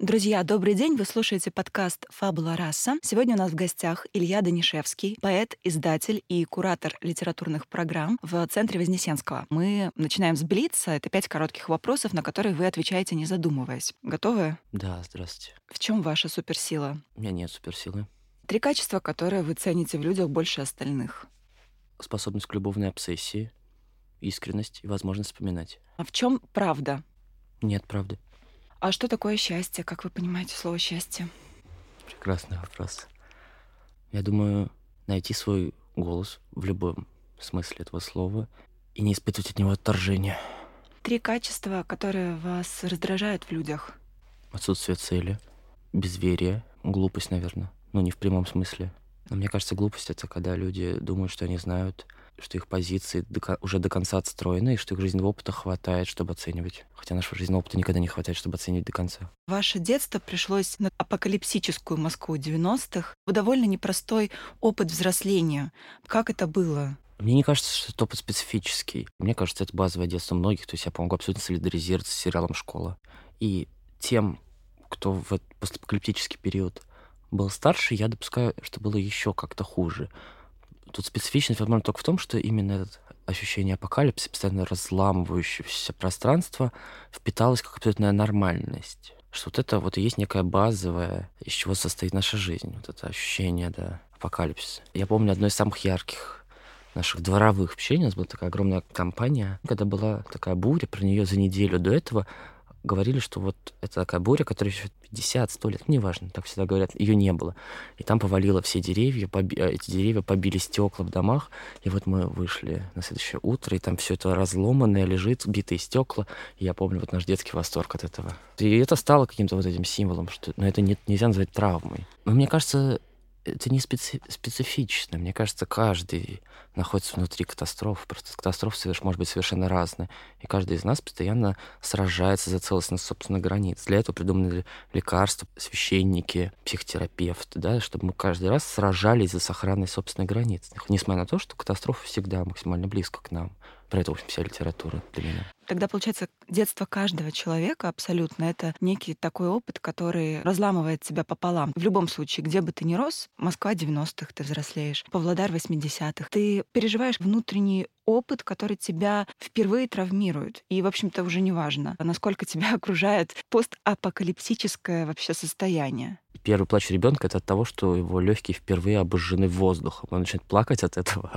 Друзья, добрый день! Вы слушаете подкаст «Фабула раса». Сегодня у нас в гостях Илья Данишевский, поэт, издатель и куратор литературных программ в Центре Вознесенского. Мы начинаем с Блица. Это пять коротких вопросов, на которые вы отвечаете, не задумываясь. Готовы? Да, здравствуйте. В чем ваша суперсила? У меня нет суперсилы. Три качества, которые вы цените в людях больше остальных. Способность к любовной обсессии, искренность и возможность вспоминать. А в чем правда? Нет правды. А что такое счастье? Как вы понимаете слово счастье? Прекрасный вопрос. Я думаю, найти свой голос в любом смысле этого слова и не испытывать от него отторжения. Три качества, которые вас раздражают в людях. Отсутствие цели, безверие, глупость, наверное. Ну, не в прямом смысле. Но мне кажется, глупость — это когда люди думают, что они знают, что их позиции до, уже до конца отстроены, и что их жизненного опыта хватает, чтобы оценивать. Хотя нашего жизненного опыта никогда не хватает, чтобы оценивать до конца. Ваше детство пришлось на апокалипсическую Москву 90-х. Довольно непростой опыт взросления. Как это было? Мне не кажется, что это опыт специфический. Мне кажется, это базовое детство многих. То есть я помогу абсолютно солидаризироваться с сериалом «Школа». И тем, кто в этот постапокалиптический период был старше, я допускаю, что было еще как-то хуже. Тут специфичность, возможно, только в том, что именно это ощущение апокалипсиса, постоянно разламывающееся пространство, впиталось как абсолютная нормальность. Что вот это вот и есть некая базовая, из чего состоит наша жизнь. Вот это ощущение, да, апокалипсиса. Я помню одно из самых ярких наших дворовых общений. У нас была такая огромная компания. Когда была такая буря, про нее за неделю до этого говорили, что вот это такая буря, которая еще 50-100 лет, ну, неважно, так всегда говорят, ее не было. И там повалило все деревья, поби- а эти деревья побили стекла в домах, и вот мы вышли на следующее утро, и там все это разломанное лежит, битые стекла. И я помню вот наш детский восторг от этого. И это стало каким-то вот этим символом, что но это не, нельзя назвать травмой. Но мне кажется, это не специ- специфично. Мне кажется, каждый находится внутри катастроф. Просто катастрофы соверш- может быть совершенно разные. И каждый из нас постоянно сражается за целостность собственных границ. Для этого придуманы лекарства, священники, психотерапевты, да, чтобы мы каждый раз сражались за сохранность собственных границ. Несмотря на то, что катастрофа всегда максимально близко к нам. Про это, в общем, вся литература для меня. Тогда, получается, детство каждого человека абсолютно это некий такой опыт, который разламывает тебя пополам. В любом случае, где бы ты ни рос, Москва 90-х, ты взрослеешь, Павлодар 80-х, ты переживаешь внутренний опыт, который тебя впервые травмирует. И, в общем-то, уже не важно, насколько тебя окружает постапокалиптическое вообще состояние. Первый плач ребенка это от того, что его легкие впервые обожжены воздухом. Он начинает плакать от этого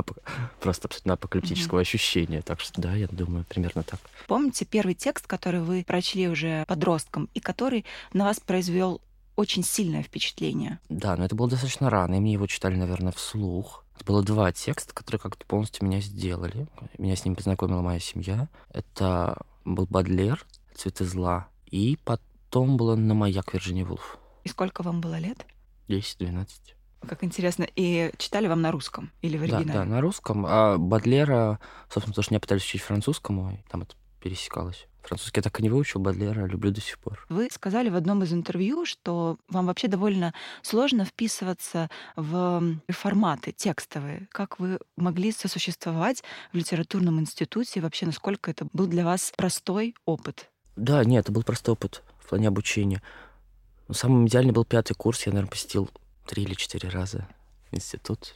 просто абсолютно апокалиптического ощущения. Так что да, я думаю, примерно так. Помните первый текст, который вы прочли уже подростком и который на вас произвел очень сильное впечатление? Да, но это было достаточно рано, и мне его читали, наверное, вслух. Это было два текста, которые как-то полностью меня сделали. Меня с ним познакомила моя семья. Это был Бадлер «Цветы зла», и потом было «На маяк Вирджиния Вулф». И сколько вам было лет? 10-12. Как интересно. И читали вам на русском или в Да, оригинале? да, на русском. А Бадлера, собственно, потому что меня пытались учить французскому, и там это пересекалось. Французский я так и не выучил, Бадлера люблю до сих пор. Вы сказали в одном из интервью, что вам вообще довольно сложно вписываться в форматы текстовые. Как вы могли сосуществовать в литературном институте? И вообще, насколько это был для вас простой опыт? Да, нет, это был простой опыт в плане обучения. Но самым идеальный был пятый курс. Я, наверное, посетил три или четыре раза институт.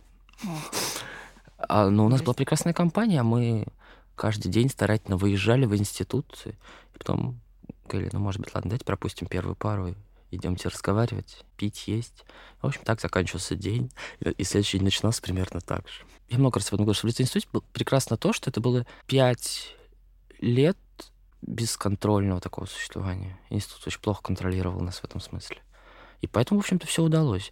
А, но у нас была прекрасная компания. Мы каждый день старательно выезжали в институт. И потом говорили, ну, может быть, ладно, давайте пропустим первую пару. Идемте разговаривать, пить, есть. В общем, так заканчивался день. И, следующий день начинался примерно так же. Я много раз об этом говорю, что в институте было прекрасно то, что это было пять лет бесконтрольного такого существования. Институт очень плохо контролировал нас в этом смысле. И поэтому, в общем-то, все удалось.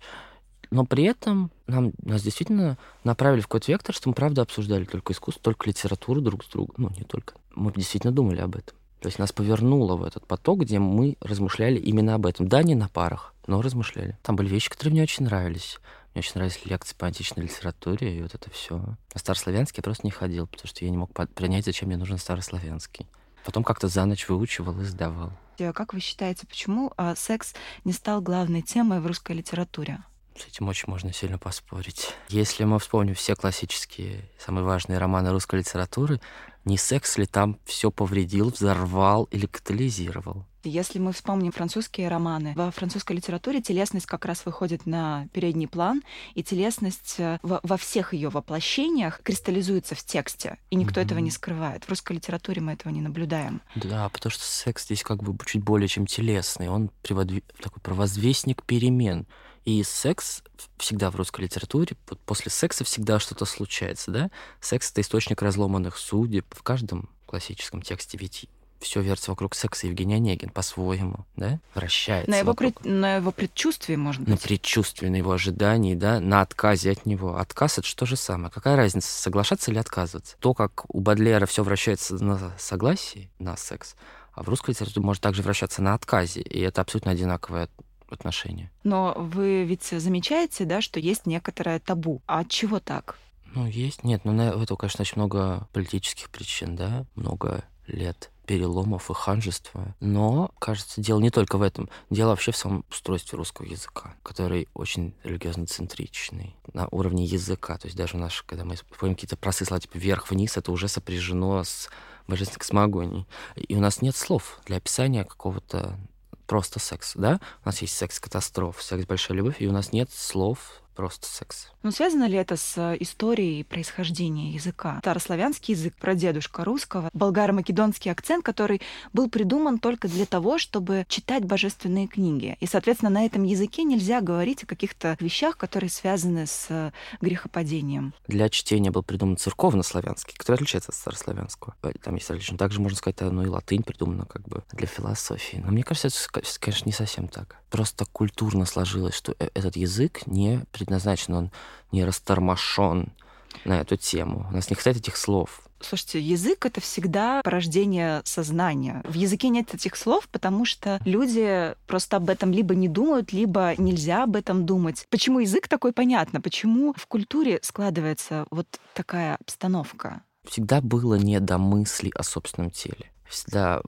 Но при этом нам, нас действительно направили в какой-то вектор, что мы, правда, обсуждали только искусство, только литературу друг с другом. Ну, не только. Мы действительно думали об этом. То есть нас повернуло в этот поток, где мы размышляли именно об этом. Да, не на парах, но размышляли. Там были вещи, которые мне очень нравились. Мне очень нравились лекции по античной литературе, и вот это все. А старославянский я просто не ходил, потому что я не мог принять, зачем мне нужен старославянский. Потом как-то за ночь выучивал и сдавал. А как вы считаете, почему а, секс не стал главной темой в русской литературе? С этим очень можно сильно поспорить. Если мы вспомним все классические, самые важные романы русской литературы, не секс ли там все повредил, взорвал или катализировал? Если мы вспомним французские романы, во французской литературе телесность как раз выходит на передний план, и телесность э, во, во всех ее воплощениях кристаллизуется в тексте, и никто mm-hmm. этого не скрывает. В русской литературе мы этого не наблюдаем. Да, потому что секс здесь как бы чуть более чем телесный, он такой провозвестник перемен. И секс всегда в русской литературе, после секса всегда что-то случается, да? Секс — это источник разломанных судеб. В каждом классическом тексте ведь все вертится вокруг секса. Евгений Онегин по-своему, да, вращается. На его, пред, на его предчувствии, может быть. На предчувствии, на его ожидании, да, на отказе от него. Отказ — это что же самое? Какая разница, соглашаться или отказываться? То, как у Бадлера все вращается на согласии, на секс, а в русской литературе может также вращаться на отказе. И это абсолютно одинаковое отношения. Но вы ведь замечаете, да, что есть некоторое табу. А от чего так? Ну, есть. Нет, ну, на этого, конечно, очень много политических причин, да, много лет переломов и ханжества. Но, кажется, дело не только в этом. Дело вообще в самом устройстве русского языка, который очень религиозно-центричный на уровне языка. То есть даже наш, когда мы используем какие-то простые слова типа вверх-вниз, это уже сопряжено с божественной космогонией. И у нас нет слов для описания какого-то просто секс, да? У нас есть секс-катастроф, секс-большая любовь, и у нас нет слов просто секс. Ну, связано ли это с э, историей происхождения языка? Старославянский язык, прадедушка русского, болгаро-македонский акцент, который был придуман только для того, чтобы читать божественные книги. И, соответственно, на этом языке нельзя говорить о каких-то вещах, которые связаны с э, грехопадением. Для чтения был придуман церковно-славянский, который отличается от старославянского. Э, там есть различные. Также можно сказать, ну и латынь придумана как бы для философии. Но мне кажется, это, конечно, не совсем так. Просто культурно сложилось, что этот язык не предназначен, он не растормошен на эту тему. У нас не хватает этих слов. Слушайте, язык — это всегда порождение сознания. В языке нет этих слов, потому что люди просто об этом либо не думают, либо нельзя об этом думать. Почему язык такой, понятно. Почему в культуре складывается вот такая обстановка? Всегда было не до мысли о собственном теле. Всегда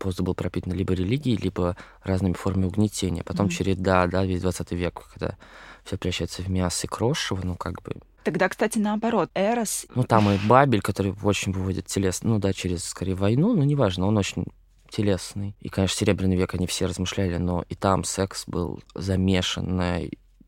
воздух был пропитан либо религией, либо разными формами угнетения. Потом mm-hmm. череда, да, весь 20 век, когда все превращается в мясо и крошево, ну, как бы... Тогда, кстати, наоборот, Эрос... Ну, там и Бабель, который очень выводит телесно, ну, да, через, скорее, войну, но неважно, он очень телесный. И, конечно, Серебряный век они все размышляли, но и там секс был замешан на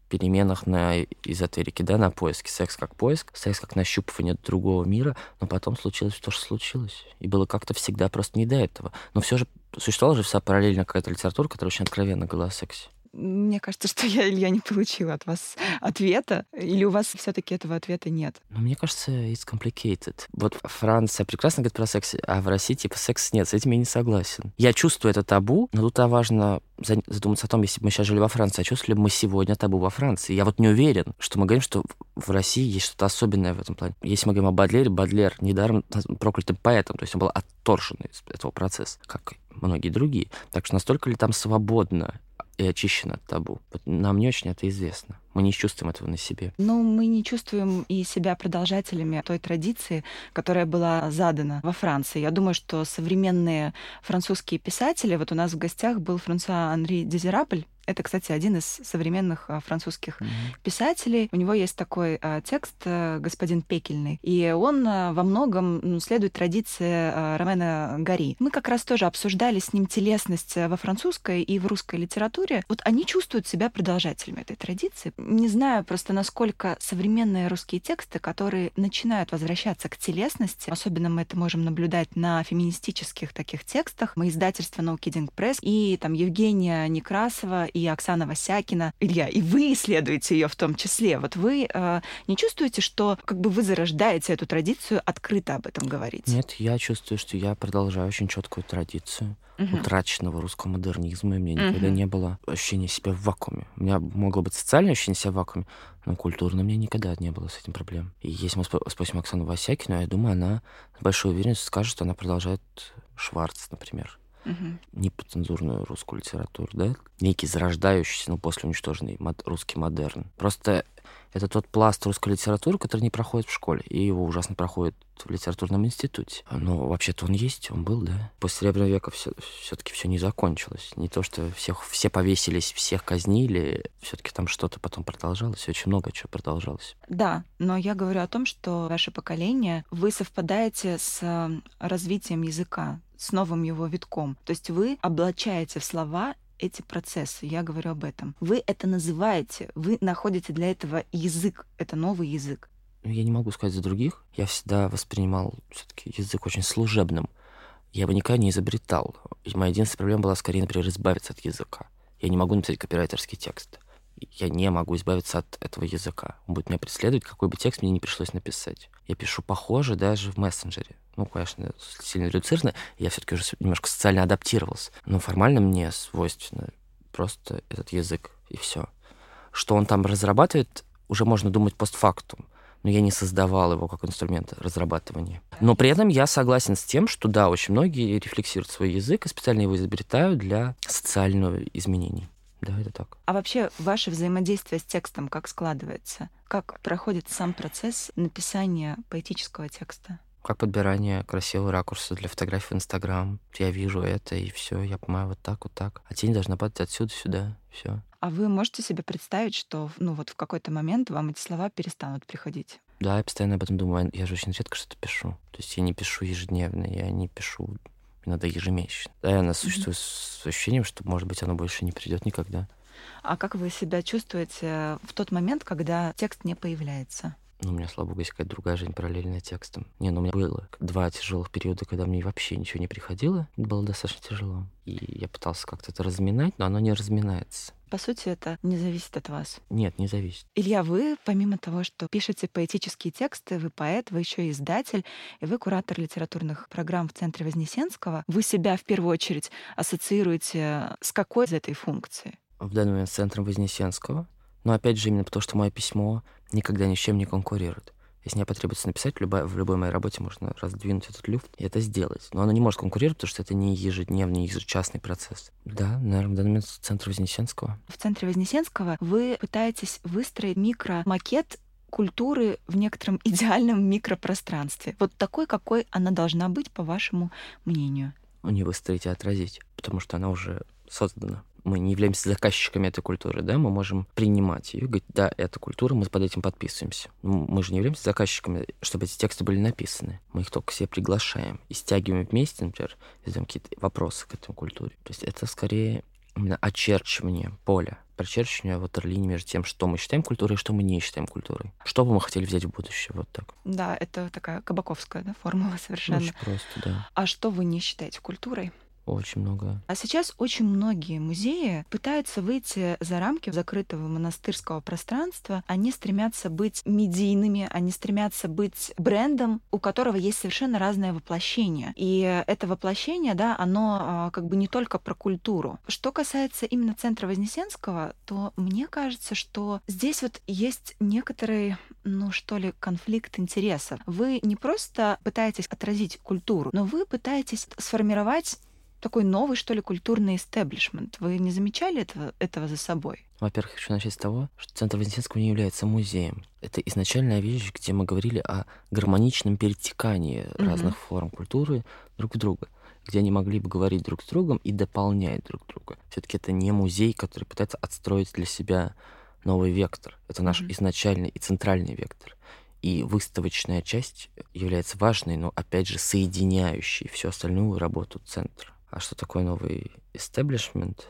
переменах на эзотерике, да, на поиске. Секс как поиск, секс как нащупывание другого мира, но потом случилось то, что случилось. И было как-то всегда просто не до этого. Но все же существовала же вся параллельно какая-то литература, которая очень откровенно говорила о сексе. Мне кажется, что я, Илья, не получила от вас ответа. Или у вас все таки этого ответа нет? Ну, мне кажется, it's complicated. Вот Франция прекрасно говорит про секс, а в России типа секс нет. С этим я не согласен. Я чувствую это табу, но тут важно задуматься о том, если бы мы сейчас жили во Франции, а чувствовали бы мы сегодня табу во Франции? Я вот не уверен, что мы говорим, что в России есть что-то особенное в этом плане. Если мы говорим о Бадлере, Бадлер недаром проклятым поэтом, то есть он был отторжен из этого процесса, как многие другие. Так что настолько ли там свободно и очищен от табу. Нам не очень это известно. Мы не чувствуем этого на себе. Ну, мы не чувствуем и себя продолжателями той традиции, которая была задана во Франции. Я думаю, что современные французские писатели, вот у нас в гостях был Франсуа Анри Дезирабль, это, кстати, один из современных а, французских mm-hmm. писателей. У него есть такой а, текст а, «Господин Пекельный», и он а, во многом следует традиции а, Ромена Гари. Мы как раз тоже обсуждали с ним телесность во французской и в русской литературе. Вот они чувствуют себя продолжателями этой традиции не знаю просто, насколько современные русские тексты, которые начинают возвращаться к телесности, особенно мы это можем наблюдать на феминистических таких текстах, мы издательство No Kidding Press, и там Евгения Некрасова и Оксана Васякина. Илья, и вы исследуете ее в том числе. Вот вы э, не чувствуете, что как бы вы зарождаете эту традицию открыто об этом говорить? Нет, я чувствую, что я продолжаю очень четкую традицию угу. утраченного русского модернизма, и мне никогда не было ощущения себя в вакууме. У меня могло быть социальное ощущение себя в вакууме, но культурно мне никогда не было с этим проблем. И если мы спросим Оксану Васякину, я думаю, она с большой уверенностью скажет, что она продолжает Шварц, например, угу. непоцензурную русскую литературу, да, некий зарождающийся, ну, после уничтоженный мод, русский модерн. Просто это тот пласт русской литературы, который не проходит в школе, и его ужасно проходит в литературном институте. Но вообще-то он есть, он был, да. После Серебряного века все, все-таки все не закончилось. Не то, что всех, все повесились, всех казнили, все-таки там что-то потом продолжалось, очень много чего продолжалось. Да, но я говорю о том, что ваше поколение, вы совпадаете с развитием языка, с новым его витком. То есть вы облачаете в слова эти процессы. Я говорю об этом. Вы это называете, вы находите для этого язык, это новый язык. Ну, я не могу сказать за других. Я всегда воспринимал все-таки язык очень служебным. Я его никогда не изобретал. И моя единственная проблема была скорее, например, избавиться от языка. Я не могу написать копирайтерский текст. Я не могу избавиться от этого языка. Он будет меня преследовать, какой бы текст мне не пришлось написать. Я пишу похоже даже в мессенджере ну, конечно, сильно редуцировано, я все-таки уже немножко социально адаптировался. Но формально мне свойственно просто этот язык, и все. Что он там разрабатывает, уже можно думать постфактум но я не создавал его как инструмент разрабатывания. Но при этом я согласен с тем, что да, очень многие рефлексируют свой язык и специально его изобретают для социального изменения. Да, это так. А вообще ваше взаимодействие с текстом как складывается? Как проходит сам процесс написания поэтического текста? как подбирание красивого ракурса для фотографий в Инстаграм. Я вижу это, и все, я понимаю, вот так, вот так. А тень должна падать отсюда сюда, все. А вы можете себе представить, что ну вот в какой-то момент вам эти слова перестанут приходить? Да, я постоянно об этом думаю. Я же очень редко что-то пишу. То есть я не пишу ежедневно, я не пишу иногда ежемесячно. Да, я существую mm-hmm. с ощущением, что, может быть, оно больше не придет никогда. А как вы себя чувствуете в тот момент, когда текст не появляется? Ну, у меня, слава богу, есть какая-то другая жизнь параллельная текстом. Не, ну у меня было два тяжелых периода, когда мне вообще ничего не приходило. Это было достаточно тяжело. И я пытался как-то это разминать, но оно не разминается. По сути, это не зависит от вас. Нет, не зависит. Илья, вы, помимо того, что пишете поэтические тексты, вы поэт, вы еще и издатель, и вы куратор литературных программ в Центре Вознесенского. Вы себя в первую очередь ассоциируете с какой из этой функции? В данный момент с Центром Вознесенского. Но опять же, именно потому, что мое письмо никогда ни с чем не конкурирует. Если мне потребуется написать, в любой, в любой моей работе можно раздвинуть этот люфт и это сделать. Но оно не может конкурировать, потому что это не ежедневный, ежечасный процесс. Да, наверное, в данный момент в центре Вознесенского. В центре Вознесенского вы пытаетесь выстроить микромакет культуры в некотором идеальном микропространстве. Вот такой, какой она должна быть, по вашему мнению. Не выстроить, а отразить, потому что она уже создана мы не являемся заказчиками этой культуры, да, мы можем принимать ее, говорить, да, эта культура, мы под этим подписываемся. Мы же не являемся заказчиками, чтобы эти тексты были написаны. Мы их только себе приглашаем и стягиваем вместе, например, задаем какие-то вопросы к этой культуре. То есть это скорее именно очерчивание поля, прочерчивание ватерлинии между тем, что мы считаем культурой и что мы не считаем культурой. Что бы мы хотели взять в будущее, вот так. Да, это такая кабаковская да, формула совершенно. Очень просто, да. А что вы не считаете культурой? Очень много. А сейчас очень многие музеи пытаются выйти за рамки закрытого монастырского пространства. Они стремятся быть медийными, они стремятся быть брендом, у которого есть совершенно разное воплощение. И это воплощение, да, оно а, как бы не только про культуру. Что касается именно центра Вознесенского, то мне кажется, что здесь вот есть некоторый, ну что ли, конфликт интересов. Вы не просто пытаетесь отразить культуру, но вы пытаетесь сформировать такой новый, что ли, культурный истеблишмент. Вы не замечали этого, этого за собой? Во-первых, хочу начать с того, что Центр Вознесенского не является музеем. Это изначальная вещь, где мы говорили о гармоничном перетекании mm-hmm. разных форм культуры друг в друга где они могли бы говорить друг с другом и дополнять друг друга. Все-таки это не музей, который пытается отстроить для себя новый вектор. Это наш mm-hmm. изначальный и центральный вектор. И выставочная часть является важной, но опять же соединяющей всю остальную работу центра. А что такое новый establishment?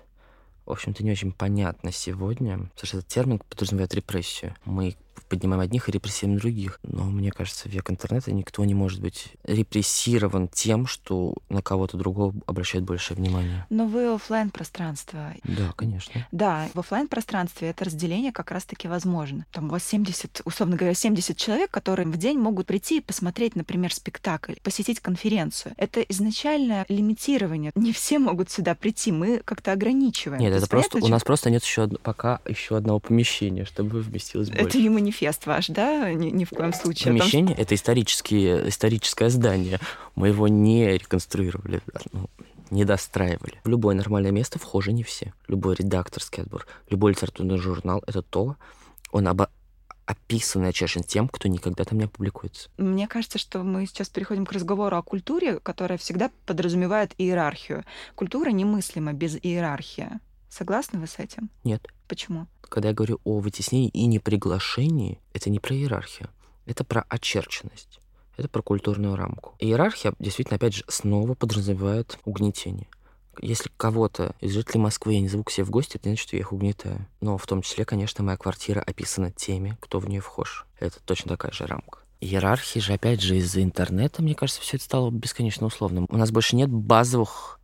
В общем-то, не очень понятно сегодня, потому что этот термин подразумевает репрессию. Мы поднимаем одних и репрессируем других. Но мне кажется, в век интернета никто не может быть репрессирован тем, что на кого-то другого обращает больше внимания. Но вы офлайн пространство. Да, конечно. Да, в офлайн пространстве это разделение как раз-таки возможно. Там у вас 70, условно говоря, 70 человек, которые в день могут прийти и посмотреть, например, спектакль, посетить конференцию. Это изначально лимитирование. Не все могут сюда прийти, мы как-то ограничиваем. Нет, это просто понятно, у нас просто нет еще пока еще одного помещения, чтобы вместилось больше. Это ему манифест ваш, да? Ни, ни в коем случае. Помещение это исторические, историческое здание. Мы его не реконструировали, ну, не достраивали. В любое нормальное место вхожи не все. Любой редакторский отбор, любой литературный журнал — это то, он об описанный очерчен тем, кто никогда там не опубликуется. Мне кажется, что мы сейчас переходим к разговору о культуре, которая всегда подразумевает иерархию. Культура немыслима без иерархии. Согласны вы с этим? Нет. Почему? Когда я говорю о вытеснении и неприглашении, это не про иерархию, это про очерченность. Это про культурную рамку. Иерархия, действительно, опять же, снова подразумевает угнетение. Если кого-то из жителей Москвы я не зову к себе в гости, это значит, что я их угнетаю. Но в том числе, конечно, моя квартира описана теми, кто в нее вхож. Это точно такая же рамка. Иерархии же, опять же, из-за интернета, мне кажется, все это стало бесконечно условным. У нас больше нет базовых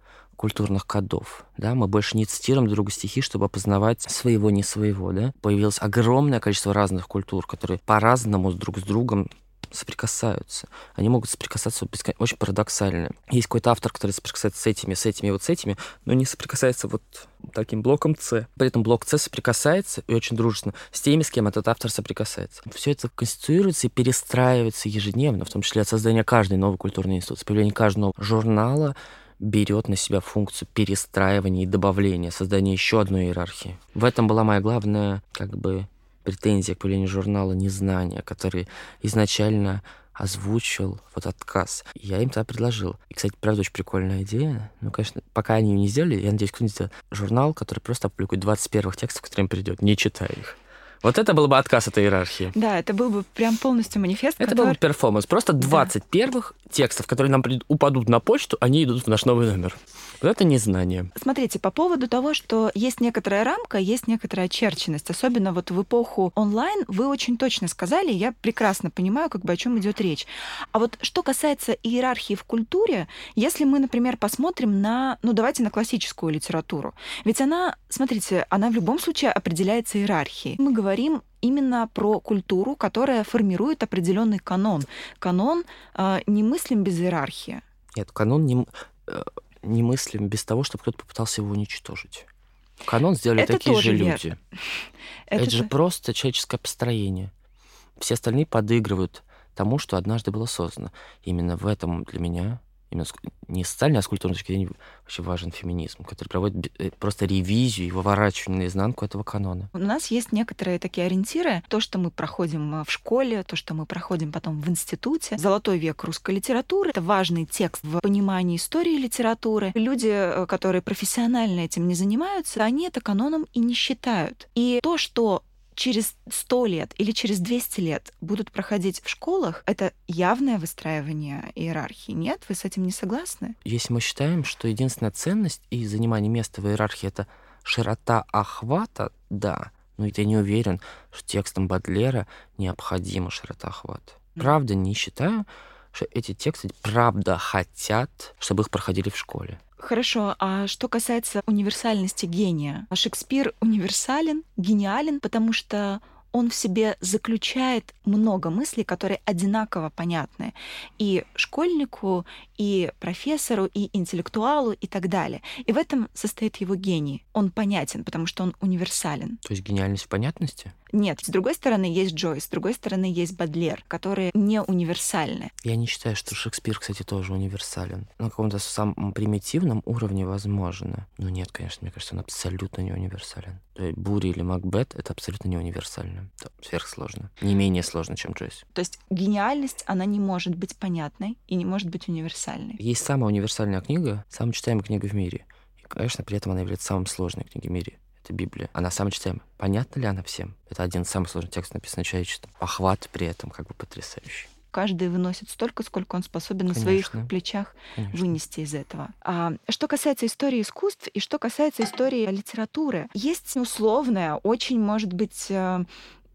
культурных кодов, да, мы больше не цитируем друг друга стихи, чтобы опознавать своего, не своего, да. Появилось огромное количество разных культур, которые по-разному друг с другом соприкасаются. Они могут соприкасаться бескон... очень парадоксально. Есть какой-то автор, который соприкасается с этими, с этими, вот с этими, но не соприкасается вот таким блоком С. При этом блок С соприкасается и очень дружественно с теми, с кем этот автор соприкасается. Все это конституируется и перестраивается ежедневно, в том числе от создания каждой новой культурной институции, появления каждого журнала, берет на себя функцию перестраивания и добавления, создания еще одной иерархии. В этом была моя главная как бы претензия к появлению журнала «Незнание», который изначально озвучил вот отказ. Я им тогда предложил. И, кстати, правда, очень прикольная идея. Ну, конечно, пока они ее не сделали, я надеюсь, кто-нибудь журнал, который просто опубликует 20 первых текстов, которые им придет, не читая их. Вот это был бы отказ от иерархии. Да, это был бы прям полностью манифест. Это который... был бы перформанс. Просто 20 да. первых текстов, которые нам упадут на почту, они идут в наш новый номер. Вот это незнание. Смотрите, по поводу того, что есть некоторая рамка, есть некоторая очерченность. Особенно вот в эпоху онлайн вы очень точно сказали, я прекрасно понимаю, как бы о чем идет речь. А вот что касается иерархии в культуре, если мы, например, посмотрим на, ну давайте на классическую литературу, ведь она, смотрите, она в любом случае определяется иерархией. Мы говорим именно про культуру, которая формирует определенный канон. Канон э, не мыслим без иерархии. Нет, канон не, э, не мыслим без того, чтобы кто-то попытался его уничтожить. Канон сделали это такие же верно. люди. Это, это же просто человеческое построение. Все остальные подыгрывают тому, что однажды было создано. Именно в этом для меня именно не социальной, а с культурной точки зрения вообще важен феминизм, который проводит э, просто ревизию и выворачивание наизнанку этого канона. У нас есть некоторые такие ориентиры. То, что мы проходим э, в школе, то, что мы проходим потом в институте. Золотой век русской литературы — это важный текст в понимании истории литературы. Люди, э, которые профессионально этим не занимаются, они это каноном и не считают. И то, что через 100 лет или через 200 лет будут проходить в школах, это явное выстраивание иерархии. Нет? Вы с этим не согласны? Если мы считаем, что единственная ценность и занимание места в иерархии — это широта охвата, да. Но я не уверен, что текстом Бадлера необходима широта охвата. Правда, не считаю, что эти тексты правда хотят, чтобы их проходили в школе. Хорошо, а что касается универсальности гения? Шекспир универсален, гениален, потому что он в себе заключает много мыслей, которые одинаково понятны и школьнику, и профессору, и интеллектуалу, и так далее. И в этом состоит его гений. Он понятен, потому что он универсален. То есть гениальность в понятности? Нет, с другой стороны есть Джойс, с другой стороны есть Бадлер, которые не универсальны. Я не считаю, что Шекспир, кстати, тоже универсален. На каком-то самом примитивном уровне возможно. Но нет, конечно, мне кажется, он абсолютно не универсален. То есть Бури или Макбет — это абсолютно не универсально. Это сверхсложно. Не менее сложно, чем Джойс. То есть гениальность, она не может быть понятной и не может быть универсальной. Есть самая универсальная книга, самая читаемая книга в мире. И, конечно, при этом она является самой сложной книгой в мире это Библия. Она самая читаемая. Понятно ли она всем? Это один из самых сложных текстов, написанный человечеством. Охват при этом как бы потрясающий каждый выносит столько, сколько он способен Конечно. на своих плечах Конечно. вынести из этого. А, что касается истории искусств и что касается истории литературы, есть условная, очень, может быть, э,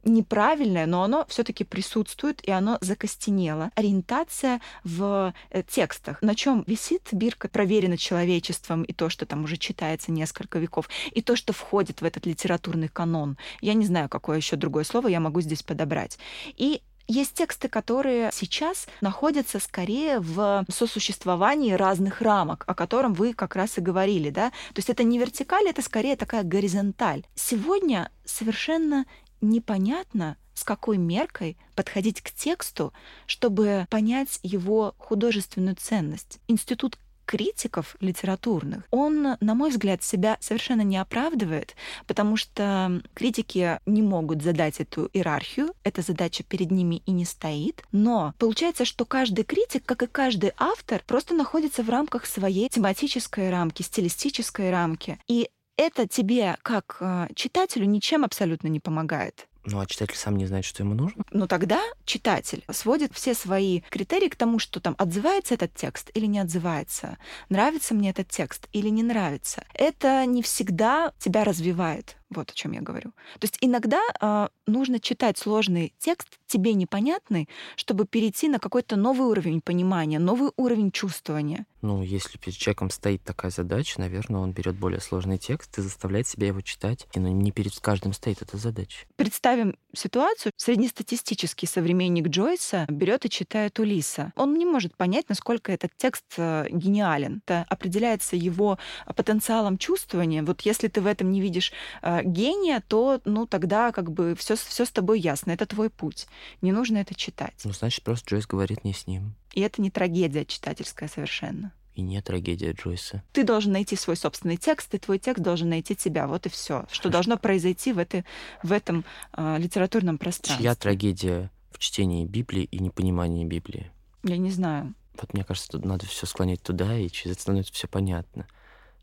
неправильное, но оно все-таки присутствует, и оно закостенело. Ориентация в э, текстах. На чем висит бирка, проверена человечеством, и то, что там уже читается несколько веков, и то, что входит в этот литературный канон. Я не знаю, какое еще другое слово я могу здесь подобрать. И есть тексты, которые сейчас находятся скорее в сосуществовании разных рамок, о котором вы как раз и говорили, да? То есть это не вертикаль, это скорее такая горизонталь. Сегодня совершенно непонятно, с какой меркой подходить к тексту, чтобы понять его художественную ценность. Институт критиков литературных, он, на мой взгляд, себя совершенно не оправдывает, потому что критики не могут задать эту иерархию, эта задача перед ними и не стоит, но получается, что каждый критик, как и каждый автор, просто находится в рамках своей тематической рамки, стилистической рамки, и это тебе, как э, читателю, ничем абсолютно не помогает. Ну, а читатель сам не знает, что ему нужно? Ну, тогда читатель сводит все свои критерии к тому, что там отзывается этот текст или не отзывается, нравится мне этот текст или не нравится. Это не всегда тебя развивает. Вот о чем я говорю. То есть иногда э, нужно читать сложный текст, тебе непонятный, чтобы перейти на какой-то новый уровень понимания, новый уровень чувствования. Ну, если перед человеком стоит такая задача, наверное, он берет более сложный текст и заставляет себя его читать. И ну, не перед каждым стоит эта задача. Представим ситуацию. Среднестатистический современник Джойса берет и читает Улиса. Он не может понять, насколько этот текст э, гениален. Это определяется его потенциалом чувствования. Вот если ты в этом не видишь э, гения, то ну тогда как бы все, все с тобой ясно, это твой путь. Не нужно это читать. Ну, значит, просто Джойс говорит не с ним. И это не трагедия читательская совершенно. И не трагедия Джойса. Ты должен найти свой собственный текст, и твой текст должен найти тебя. Вот и все. Что должно произойти в, этой, в этом э, литературном пространстве. Чья трагедия в чтении Библии и непонимании Библии? Я не знаю. Вот мне кажется, тут надо все склонять туда, и через это становится все понятно.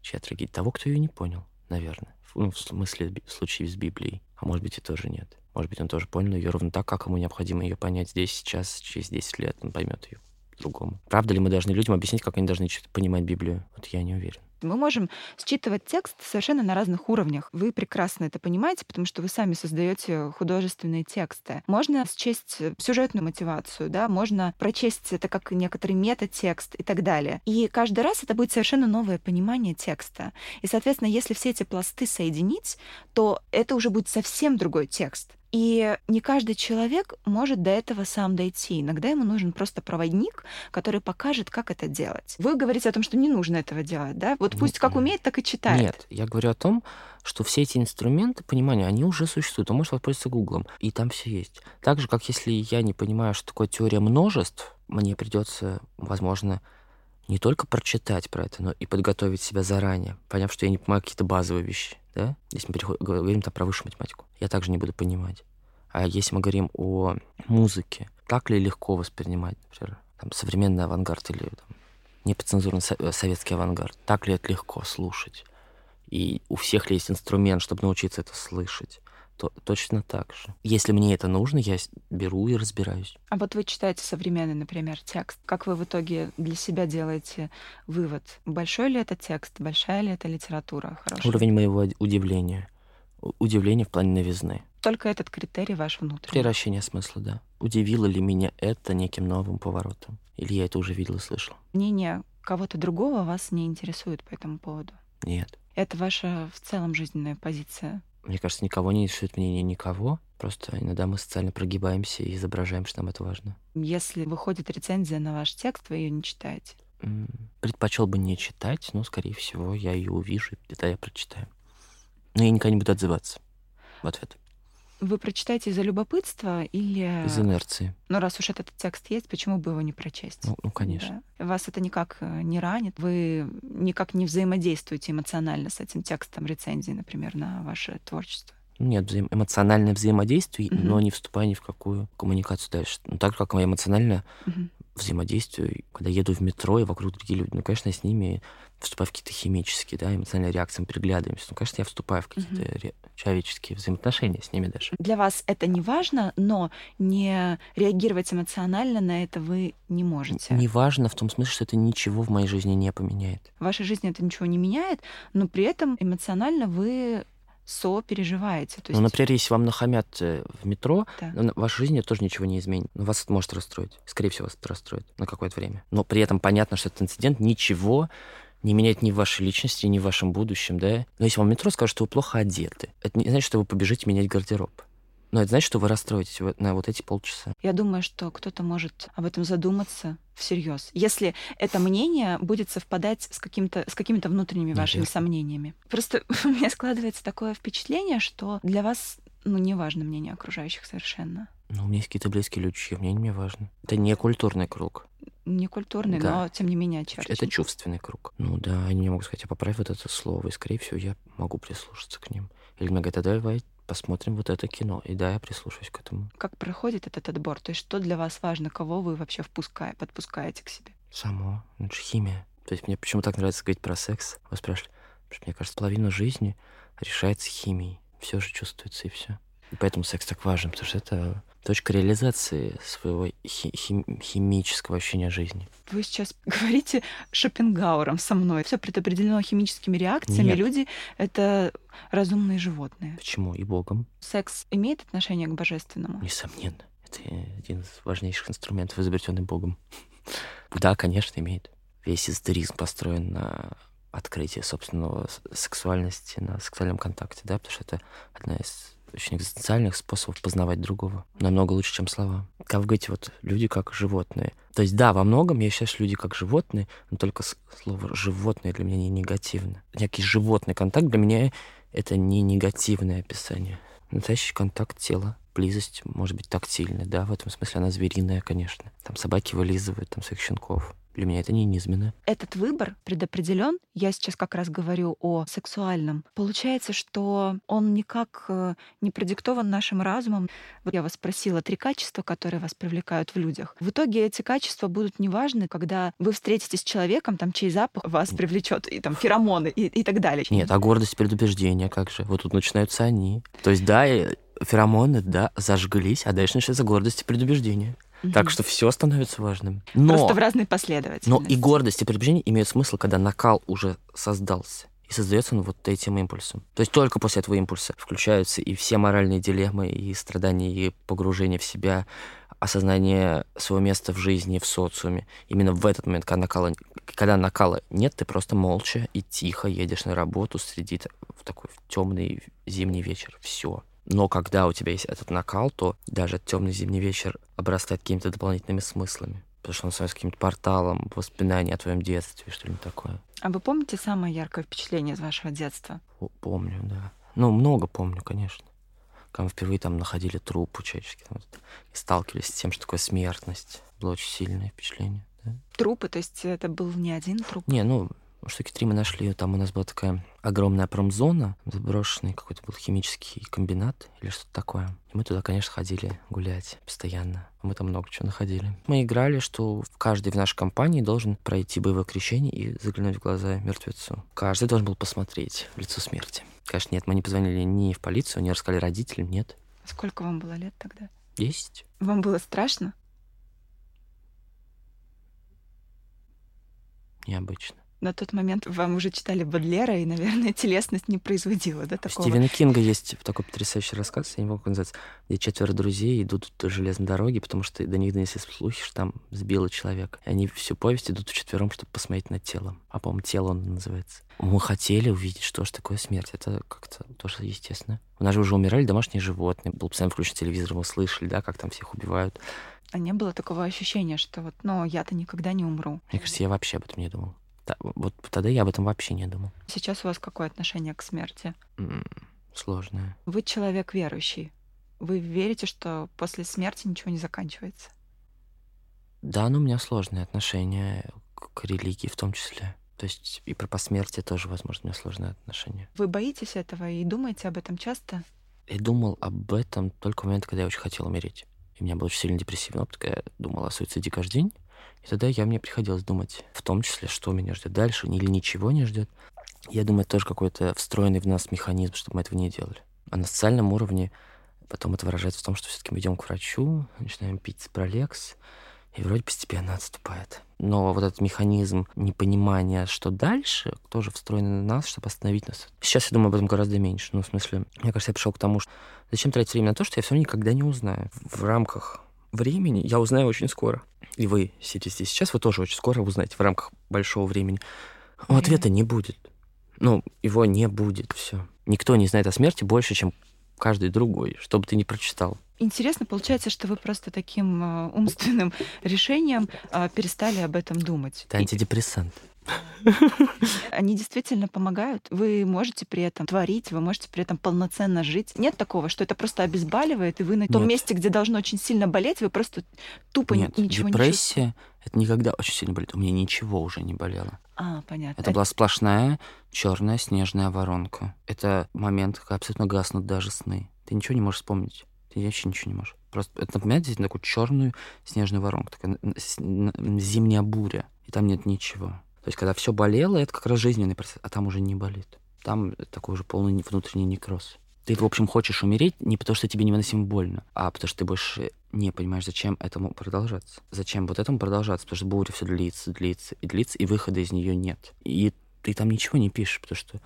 Чья трагедия? Того, кто ее не понял, наверное ну, в смысле, в случае с Библией. А может быть, и тоже нет. Может быть, он тоже понял ее ровно так, как ему необходимо ее понять здесь, сейчас, через 10 лет он поймет ее по-другому. Правда ли мы должны людям объяснить, как они должны понимать Библию? Вот я не уверен. Мы можем считывать текст совершенно на разных уровнях. Вы прекрасно это понимаете, потому что вы сами создаете художественные тексты. Можно счесть сюжетную мотивацию, да, можно прочесть это как некоторый метатекст и так далее. И каждый раз это будет совершенно новое понимание текста. И, соответственно, если все эти пласты соединить, то это уже будет совсем другой текст. И не каждый человек может до этого сам дойти. Иногда ему нужен просто проводник, который покажет, как это делать. Вы говорите о том, что не нужно этого делать, да? Вот пусть как умеет, так и читает. Нет, я говорю о том, что все эти инструменты понимания, они уже существуют. Он может воспользоваться Гуглом, и там все есть. Так же, как если я не понимаю, что такое теория множеств, мне придется, возможно, не только прочитать про это, но и подготовить себя заранее, поняв, что я не понимаю какие-то базовые вещи. Да? Если мы переход... говорим там про высшую математику, я также не буду понимать. А если мы говорим о музыке, так ли легко воспринимать, например, там, современный авангард или там, неподцензурный советский авангард, так ли это легко слушать? И у всех ли есть инструмент, чтобы научиться это слышать? То точно так же. Если мне это нужно, я беру и разбираюсь. А вот вы читаете современный, например, текст. Как вы в итоге для себя делаете вывод? Большой ли это текст? Большая ли это литература? Хорошая? Уровень моего удивления. Удивление в плане новизны. Только этот критерий ваш внутренний? Превращение смысла, да. Удивило ли меня это неким новым поворотом? Или я это уже видел и слышал? Мнение кого-то другого вас не интересует по этому поводу? Нет. Это ваша в целом жизненная позиция? Мне кажется, никого не интересует мнение никого. Просто иногда мы социально прогибаемся и изображаем, что нам это важно. Если выходит рецензия на ваш текст, вы ее не читаете? Предпочел бы не читать, но, скорее всего, я ее увижу, и тогда я прочитаю. Но я никогда не буду отзываться в ответ. Вы прочитаете из-за любопытства или... Из инерции. Но раз уж этот текст есть, почему бы его не прочесть? Ну, ну конечно. Да. Вас это никак э, не ранит? Вы никак не взаимодействуете эмоционально с этим текстом рецензии, например, на ваше творчество? Нет, взаим... эмоциональное взаимодействие, угу. но не вступая ни в какую коммуникацию дальше. Ну, так как эмоционально угу. Взаимодействую, когда еду в метро и вокруг другие люди. Ну, конечно, я с ними вступаю в какие-то химические, да, эмоциональные реакции, мы приглядываемся. Ну, конечно, я вступаю в какие-то угу. ре... человеческие взаимоотношения с ними даже. Для вас это не важно, но не реагировать эмоционально на это вы не можете. Не важно в том смысле, что это ничего в моей жизни не поменяет. В вашей жизни это ничего не меняет, но при этом эмоционально вы сопереживаете. То есть... Ну, например, если вам нахамят э, в метро, да. в вашей жизни тоже ничего не изменит. Но вас это может расстроить. Скорее всего, вас это расстроит на какое-то время. Но при этом понятно, что этот инцидент ничего не меняет ни в вашей личности, ни в вашем будущем, да. Но если вам в метро скажут, что вы плохо одеты, это не значит, что вы побежите менять гардероб. Но это значит, что вы расстроитесь на вот эти полчаса. Я думаю, что кто-то может об этом задуматься всерьез, если это мнение будет совпадать с, каким-то, с какими-то внутренними вашими Наверное. сомнениями. Просто у меня складывается такое впечатление, что для вас ну, не важно мнение окружающих совершенно. Ну, у меня есть какие-то близкие люди, чье мнение мне важно. Это не культурный круг. Не культурный, да. но тем не менее очерчен. Это чувственный круг. Ну да, они мне могут сказать, а поправь вот это слово, и, скорее всего, я могу прислушаться к ним. Или мне говорят, а давай посмотрим вот это кино. И да, я прислушаюсь к этому. Как проходит этот отбор? То есть что для вас важно? Кого вы вообще впускаете, подпускаете к себе? Само. Ну, это же химия. То есть мне почему так нравится говорить про секс? Вы спрашивали. Потому что, мне кажется, половина жизни решается химией. Все же чувствуется, и все. И поэтому секс так важен, потому что это точка реализации своего хи- химического ощущения жизни. Вы сейчас говорите Шопенгауэром со мной. Все предопределено химическими реакциями. Нет. Люди — это разумные животные. Почему? И Богом. Секс имеет отношение к божественному? Несомненно. Это один из важнейших инструментов, изобретенный Богом. Да, конечно, имеет. Весь эзотеризм построен на открытии собственного сексуальности, на сексуальном контакте, да, потому что это одна из очень экзистенциальных способов познавать другого. Намного лучше, чем слова. Говорите, вот люди как животные. То есть да, во многом я что люди как животные, но только слово «животное» для меня не негативно. Некий животный контакт для меня это не негативное описание. Настоящий контакт тела близость может быть тактильная, да, в этом смысле она звериная, конечно. Там собаки вылизывают там своих щенков. Для меня это не низменно. Этот выбор предопределен. Я сейчас как раз говорю о сексуальном. Получается, что он никак э, не продиктован нашим разумом. Вот я вас спросила три качества, которые вас привлекают в людях. В итоге эти качества будут неважны, когда вы встретитесь с человеком, там, чей запах вас привлечет, и там феромоны и, и так далее. Нет, а гордость и предубеждение, как же? Вот тут начинаются они. То есть, да, феромоны, да, зажглись, а дальше начинается гордость и предубеждение. Так что все становится важным. Но, Просто в разной последовательности. Но и гордость, и предубеждение имеют смысл, когда накал уже создался. И создается он вот этим импульсом. То есть только после этого импульса включаются и все моральные дилеммы, и страдания, и погружение в себя, осознание своего места в жизни, в социуме. Именно в этот момент, когда накала, когда накала нет, ты просто молча и тихо едешь на работу среди в такой темный зимний вечер. Все. Но когда у тебя есть этот накал, то даже темный зимний вечер обрастает какими-то дополнительными смыслами. Потому что он становится каким-то порталом воспоминаний о твоем детстве, что-нибудь такое. А вы помните самое яркое впечатление из вашего детства? Помню, да. Ну, много помню, конечно. Когда мы впервые там находили труп человеческий, там, и сталкивались с тем, что такое смертность. Было очень сильное впечатление. Да? Трупы, то есть это был не один труп? Не, ну, штуки три мы нашли. Там у нас была такая огромная промзона, заброшенный какой-то был химический комбинат или что-то такое. И мы туда, конечно, ходили гулять постоянно. Мы там много чего находили. Мы играли, что каждый в нашей компании должен пройти боевое крещение и заглянуть в глаза мертвецу. Каждый должен был посмотреть в лицо смерти. Конечно, нет, мы не позвонили ни в полицию, не рассказали родителям, нет. Сколько вам было лет тогда? Десять. Вам было страшно? Необычно на тот момент вам уже читали Бодлера, и, наверное, телесность не производила, да, такого? Стивена Кинга есть такой потрясающий рассказ, я не могу как называется, где четверо друзей идут по железной дороге, потому что до них донесли слухи, что там сбило человека. И они всю повесть идут вчетвером, чтобы посмотреть на тело. А, по-моему, тело он называется. Мы хотели увидеть, что же такое смерть. Это как-то тоже естественно. У нас же уже умирали домашние животные. Был постоянно включен телевизор, мы слышали, да, как там всех убивают. А не было такого ощущения, что вот, ну, я-то никогда не умру? Мне кажется, я вообще об этом не думал. Вот тогда я об этом вообще не думал. Сейчас у вас какое отношение к смерти? сложное. Вы человек верующий. Вы верите, что после смерти ничего не заканчивается? Да, но у меня сложное отношение к религии в том числе. То есть и про посмертие тоже, возможно, у меня сложное отношение. Вы боитесь этого и думаете об этом часто? Я думал об этом только в момент, когда я очень хотел умереть. И у меня был очень сильно депрессивный опыт, когда я думал о суициде каждый день. И тогда я, мне приходилось думать, в том числе, что меня ждет дальше, или ничего не ждет. Я думаю, это тоже какой-то встроенный в нас механизм, чтобы мы этого не делали. А на социальном уровне потом это выражается в том, что все-таки мы идем к врачу, начинаем пить пролекс, и вроде постепенно отступает. Но вот этот механизм непонимания, что дальше, тоже встроен в нас, чтобы остановить нас. Сейчас я думаю об этом гораздо меньше. Ну, в смысле, мне кажется, я пришел к тому, что зачем тратить время на то, что я все равно никогда не узнаю. В рамках времени я узнаю очень скоро. И вы сидите здесь сейчас, вы тоже очень скоро узнаете в рамках большого времени. Но ответа не будет. Ну, его не будет, все. Никто не знает о смерти больше, чем каждый другой, что бы ты ни прочитал. Интересно, получается, что вы просто таким э, умственным решением э, перестали об этом думать. Это антидепрессант. Они действительно помогают. Вы можете при этом творить, вы можете при этом полноценно жить. Нет такого, что это просто обезболивает, и вы на том Нет. месте, где должно очень сильно болеть, вы просто тупо Нет, ничего не депрессия — это никогда очень сильно болит. У меня ничего уже не болело. чувствуете. А, понятно. Это была сплошная черная снежная воронка. Это момент, когда абсолютно гаснут даже сны. Ты ничего не можешь вспомнить. Ты вообще ничего не можешь. Просто это напоминает действительно такую черную снежную воронку, такая зимняя буря. И там нет ничего. То есть, когда все болело, это как раз жизненный процесс, а там уже не болит. Там такой уже полный внутренний некроз. Ты, в общем, хочешь умереть не потому, что тебе невыносимо больно, а потому что ты больше не понимаешь, зачем этому продолжаться. Зачем вот этому продолжаться, потому что буря все длится, длится и длится, и выхода из нее нет. И ты там ничего не пишешь, потому что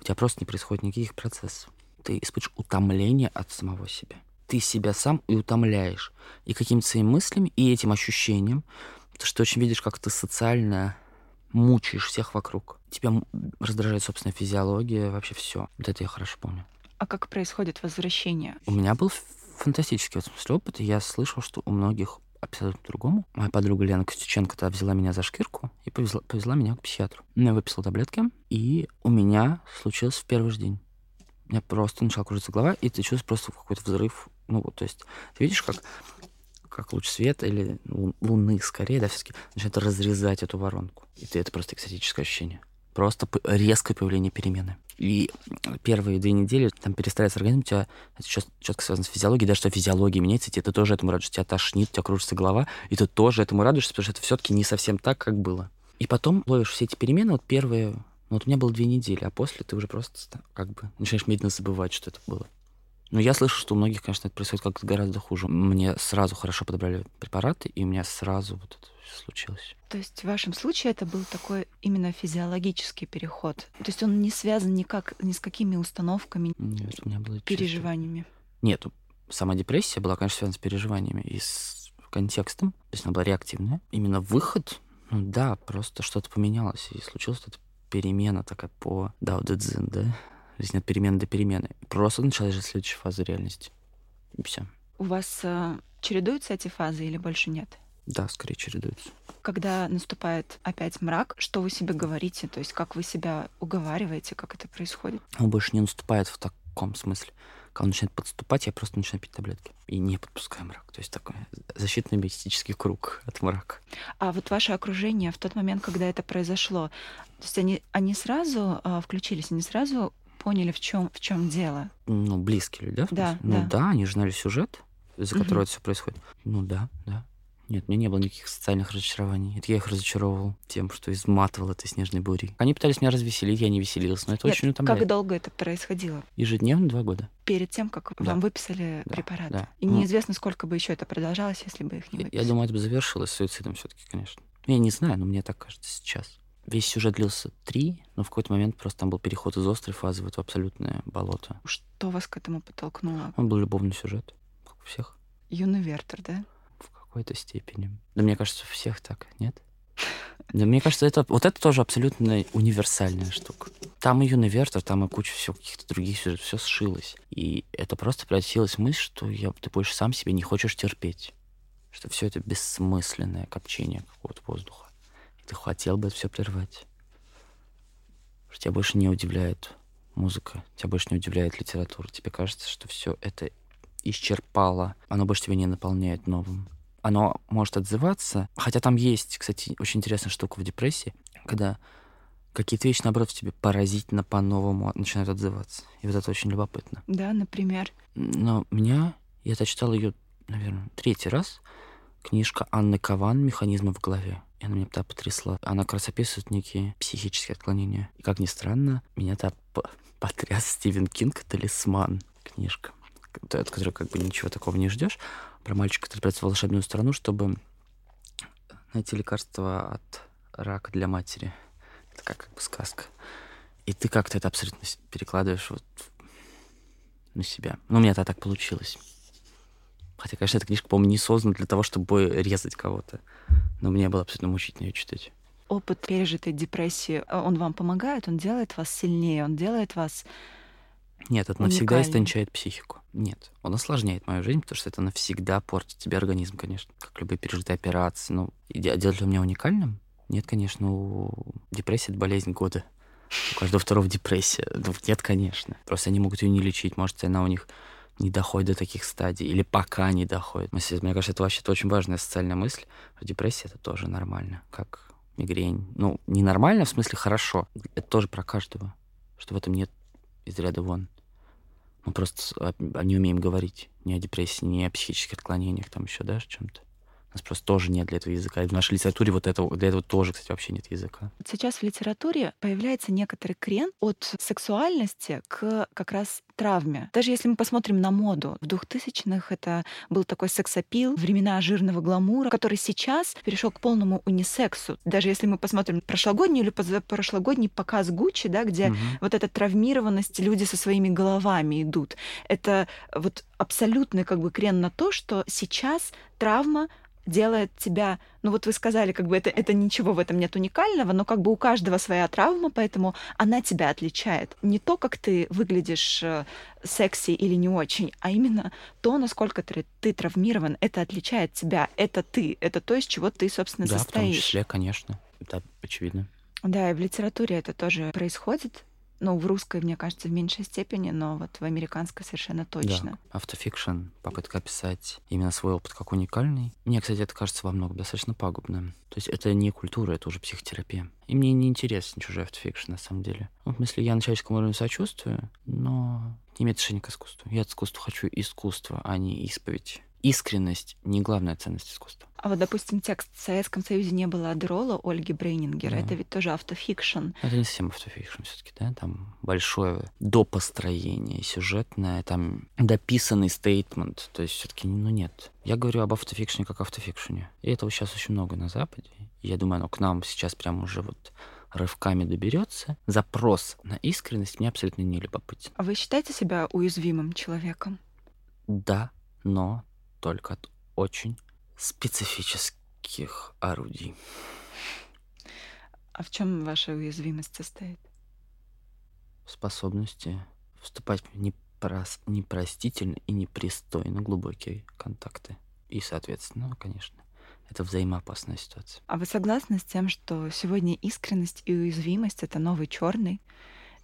у тебя просто не происходит никаких процессов. Ты испытываешь утомление от самого себя. Ты себя сам и утомляешь. И какими-то своими мыслями, и этим ощущением, потому что ты очень видишь, как ты социально мучаешь всех вокруг. Тебя раздражает собственная физиология, вообще все. Вот это я хорошо помню. А как происходит возвращение? У меня был фантастический в этом смысле опыт, и я слышал, что у многих абсолютно другому. Моя подруга Лена Костюченко тогда взяла меня за шкирку и повезла, повезла меня к психиатру. Я выписала таблетки, и у меня случилось в первый же день. У меня просто начала кружиться голова, и ты чувствуешь просто какой-то взрыв. Ну вот, то есть ты видишь, как, как луч света или лу- луны скорее, да, все-таки начинает разрезать эту воронку. И это просто экстатическое ощущение. Просто резкое появление перемены. И первые две недели там перестраивается организм, у тебя это четко связано с физиологией, даже что физиология меняется, и ты тоже этому радуешься, тебя тошнит, у тебя кружится голова, и ты тоже этому радуешься, потому что это все-таки не совсем так, как было. И потом ловишь все эти перемены, вот первые, ну вот у меня было две недели, а после ты уже просто как бы начинаешь медленно забывать, что это было. Но я слышу, что у многих, конечно, это происходит как-то гораздо хуже. Мне сразу хорошо подобрали препараты, и у меня сразу вот это случилось. То есть в вашем случае это был такой именно физиологический переход. То есть он не связан никак ни с какими установками, Нет, у меня было чисто- переживаниями. Нет, сама депрессия была, конечно, связана с переживаниями и с контекстом. То есть она была реактивная. Именно выход, ну да, просто что-то поменялось. И случилась эта перемена такая по Дао Дэ Цзин, да? То есть от перемены до перемены. Просто началась же следующая фаза реальности. И все. У вас э, чередуются эти фазы или больше нет? Да, скорее чередуются. Когда наступает опять мрак, что вы себе говорите? То есть как вы себя уговариваете, как это происходит? Он больше не наступает в таком смысле. Когда он начинает подступать, я просто начинаю пить таблетки. И не подпускаю мрак. То есть такой защитный мистический круг от мрака. А вот ваше окружение в тот момент, когда это произошло, то есть они, они сразу а, включились, они сразу поняли, в чем в чем дело. Ну, близкие люди, да? в Да? Ну да. они же знали сюжет, из-за Мгм. которого это все происходит. Ну да, да. Нет, у меня не было никаких социальных разочарований. Это я их разочаровывал тем, что изматывал этой снежной бурей. Они пытались меня развеселить, я не веселился, но это Нет, очень утомляет. как долго это происходило? Ежедневно два года. Перед тем, как Да. вам выписали Да, препарат. да. И Ну, неизвестно, сколько бы еще это продолжалось, если бы их не Я, выписали. я думаю, это бы завершилось суицидом все-таки, конечно. Я не знаю, но мне так кажется сейчас. Весь сюжет длился три, но в какой-то момент просто там был переход из острой фазы в это абсолютное болото. Что вас к этому подтолкнуло? Он был любовный сюжет, как у всех, Юный Вертер, да? Какой-то степени. Да мне кажется, у всех так, нет? Да мне кажется, это, вот это тоже абсолютно универсальная штука. Там и юный Вертер, там и куча всего каких-то других сюжетов, все сшилось. И это просто превратилось в мысль, что я, ты больше сам себе не хочешь терпеть. Что все это бессмысленное копчение какого-то воздуха. И ты хотел бы это все прервать. Что тебя больше не удивляет музыка, тебя больше не удивляет литература. Тебе кажется, что все это исчерпало. Оно больше тебя не наполняет новым. Оно может отзываться, хотя там есть, кстати, очень интересная штука в депрессии, когда какие-то вещи, наоборот, в тебе поразительно по-новому начинают отзываться. И вот это очень любопытно. Да, например. Но меня, я это читал ее, наверное, третий раз, книжка Анны Каван «Механизмы в голове». И она меня тогда потрясла. Она как раз описывает некие психические отклонения. И, как ни странно, меня тогда потряс Стивен Кинг «Талисман» книжка, от которой как бы ничего такого не ждешь. Про мальчика, который отправляется в волшебную страну, чтобы найти лекарство от рака для матери. Это как, как бы сказка. И ты как-то это абсолютно перекладываешь вот на себя. Ну, у меня это так получилось. Хотя, конечно, эта книжка, по-моему, не создана для того, чтобы резать кого-то. Но мне было абсолютно мучительно ее читать. Опыт пережитой депрессии, э, он вам помогает, он делает вас сильнее, он делает вас... Нет, это навсегда Уникальный. истончает психику. Нет, он осложняет мою жизнь, потому что это навсегда портит тебе организм, конечно. Как любые пережитые операции. Ну, и де- делает ли меня уникальным? Нет, конечно, у депрессии это болезнь года. У каждого второго депрессия. Ну, нет, конечно. Просто они могут ее не лечить. Может, она у них не доходит до таких стадий, или пока не доходит. Мне кажется, это вообще очень важная социальная мысль. Депрессия — это тоже нормально, как мигрень. Ну, не нормально, в смысле хорошо. Это тоже про каждого, что в этом нет из ряда вон. Мы просто не умеем говорить ни о депрессии, ни о психических отклонениях, там еще, да, чем-то. У нас просто тоже нет для этого языка. И в нашей литературе вот этого, для этого тоже, кстати, вообще нет языка. Сейчас в литературе появляется некоторый крен от сексуальности к как раз травме. Даже если мы посмотрим на моду, в 2000-х это был такой сексапил, времена жирного гламура, который сейчас перешел к полному унисексу. Даже если мы посмотрим прошлогодний или прошлогодний показ Гуччи, да, где угу. вот эта травмированность, люди со своими головами идут, это вот абсолютный как бы крен на то, что сейчас травма делает тебя, ну вот вы сказали, как бы это, это ничего в этом нет уникального, но как бы у каждого своя травма, поэтому она тебя отличает. Не то, как ты выглядишь э, секси или не очень, а именно то, насколько ты, ты травмирован, это отличает тебя, это ты, это то, из чего ты, собственно, да, состоишь. Да, в том числе, конечно, это очевидно. Да, и в литературе это тоже происходит ну, в русской, мне кажется, в меньшей степени, но вот в американской совершенно точно. Да. Автофикшн, попытка описать именно свой опыт как уникальный. Мне, кстати, это кажется во многом достаточно пагубным. То есть это не культура, это уже психотерапия. И мне не интересен чужой автофикшн, на самом деле. Ну, в смысле, я на человеческом уровне сочувствую, но не имеет отношения к искусству. Я от искусства хочу искусство, а не исповедь искренность не главная ценность искусства. А вот, допустим, текст В Советском Союзе не было аддерола Ольги Брейнингер. Да. Это ведь тоже автофикшн. Это не совсем автофикшн все-таки, да? Там большое допостроение сюжетное, там дописанный стейтмент. То есть все-таки, ну нет. Я говорю об автофикшне как автофикшне. И этого сейчас очень много на Западе. Я думаю, оно к нам сейчас прям уже вот рывками доберется. Запрос на искренность мне абсолютно не любопытен. А вы считаете себя уязвимым человеком? Да, но только от очень специфических орудий. А в чем ваша уязвимость состоит? В способности вступать в непрос... непростительно и непристойно глубокие контакты. И, соответственно, конечно, это взаимоопасная ситуация. А вы согласны с тем, что сегодня искренность и уязвимость это новый черный?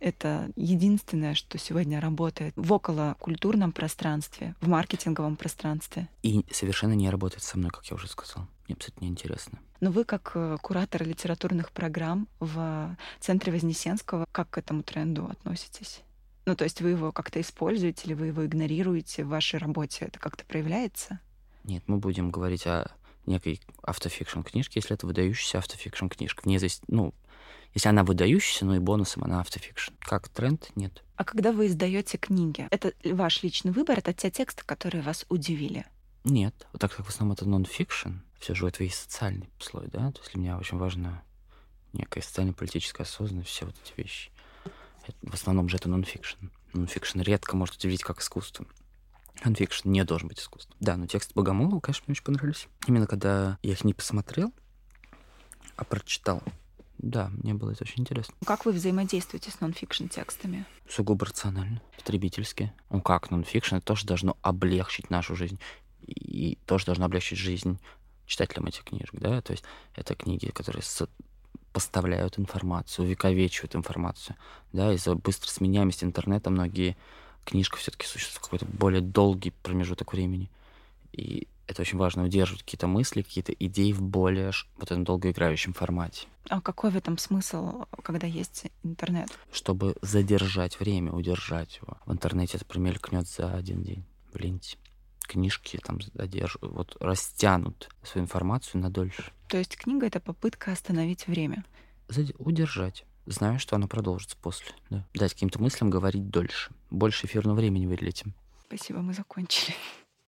Это единственное, что сегодня работает в околокультурном пространстве, в маркетинговом пространстве. И совершенно не работает со мной, как я уже сказал. Мне абсолютно неинтересно. Но вы, как э, куратор литературных программ в Центре Вознесенского, как к этому тренду относитесь? Ну, то есть вы его как-то используете или вы его игнорируете в вашей работе? Это как-то проявляется? Нет, мы будем говорить о некой автофикшн книжке, если это выдающаяся автофикшн книжка. Вне зависимости, ну, если она выдающаяся, но и бонусом она автофикшн. Как тренд, нет. А когда вы издаете книги, это ваш личный выбор, это те тексты, которые вас удивили? Нет. Вот так как в основном это нон-фикшн, все же это и социальный слой, да? То есть для меня очень важно некая социально-политическая осознанность, все вот эти вещи. В основном же это нон-фикшн. Нон-фикшн редко может удивить как искусство. Нон-фикшн не должен быть искусством. Да, но тексты Богомолова, конечно, мне очень понравились. Именно когда я их не посмотрел, а прочитал, да, мне было это очень интересно. Как вы взаимодействуете с нонфикшн текстами? Сугубо рационально, потребительски. Ну как, нонфикшн это тоже должно облегчить нашу жизнь. И тоже должно облегчить жизнь читателям этих книжек, да? То есть это книги, которые поставляют информацию, увековечивают информацию. Да, из-за быстрой сменяемости интернета многие книжки все-таки существуют какой-то более долгий промежуток времени. И это очень важно, удерживать какие-то мысли, какие-то идеи в более вот этом долгоиграющем формате. А какой в этом смысл, когда есть интернет? Чтобы задержать время, удержать его. В интернете это промелькнет за один день ленте. Книжки там задерживают, вот растянут свою информацию на дольше. То есть книга — это попытка остановить время? Зад... Удержать зная, что оно продолжится после. Да. Дать каким-то мыслям говорить дольше. Больше эфирного времени выделить им. Спасибо, мы закончили.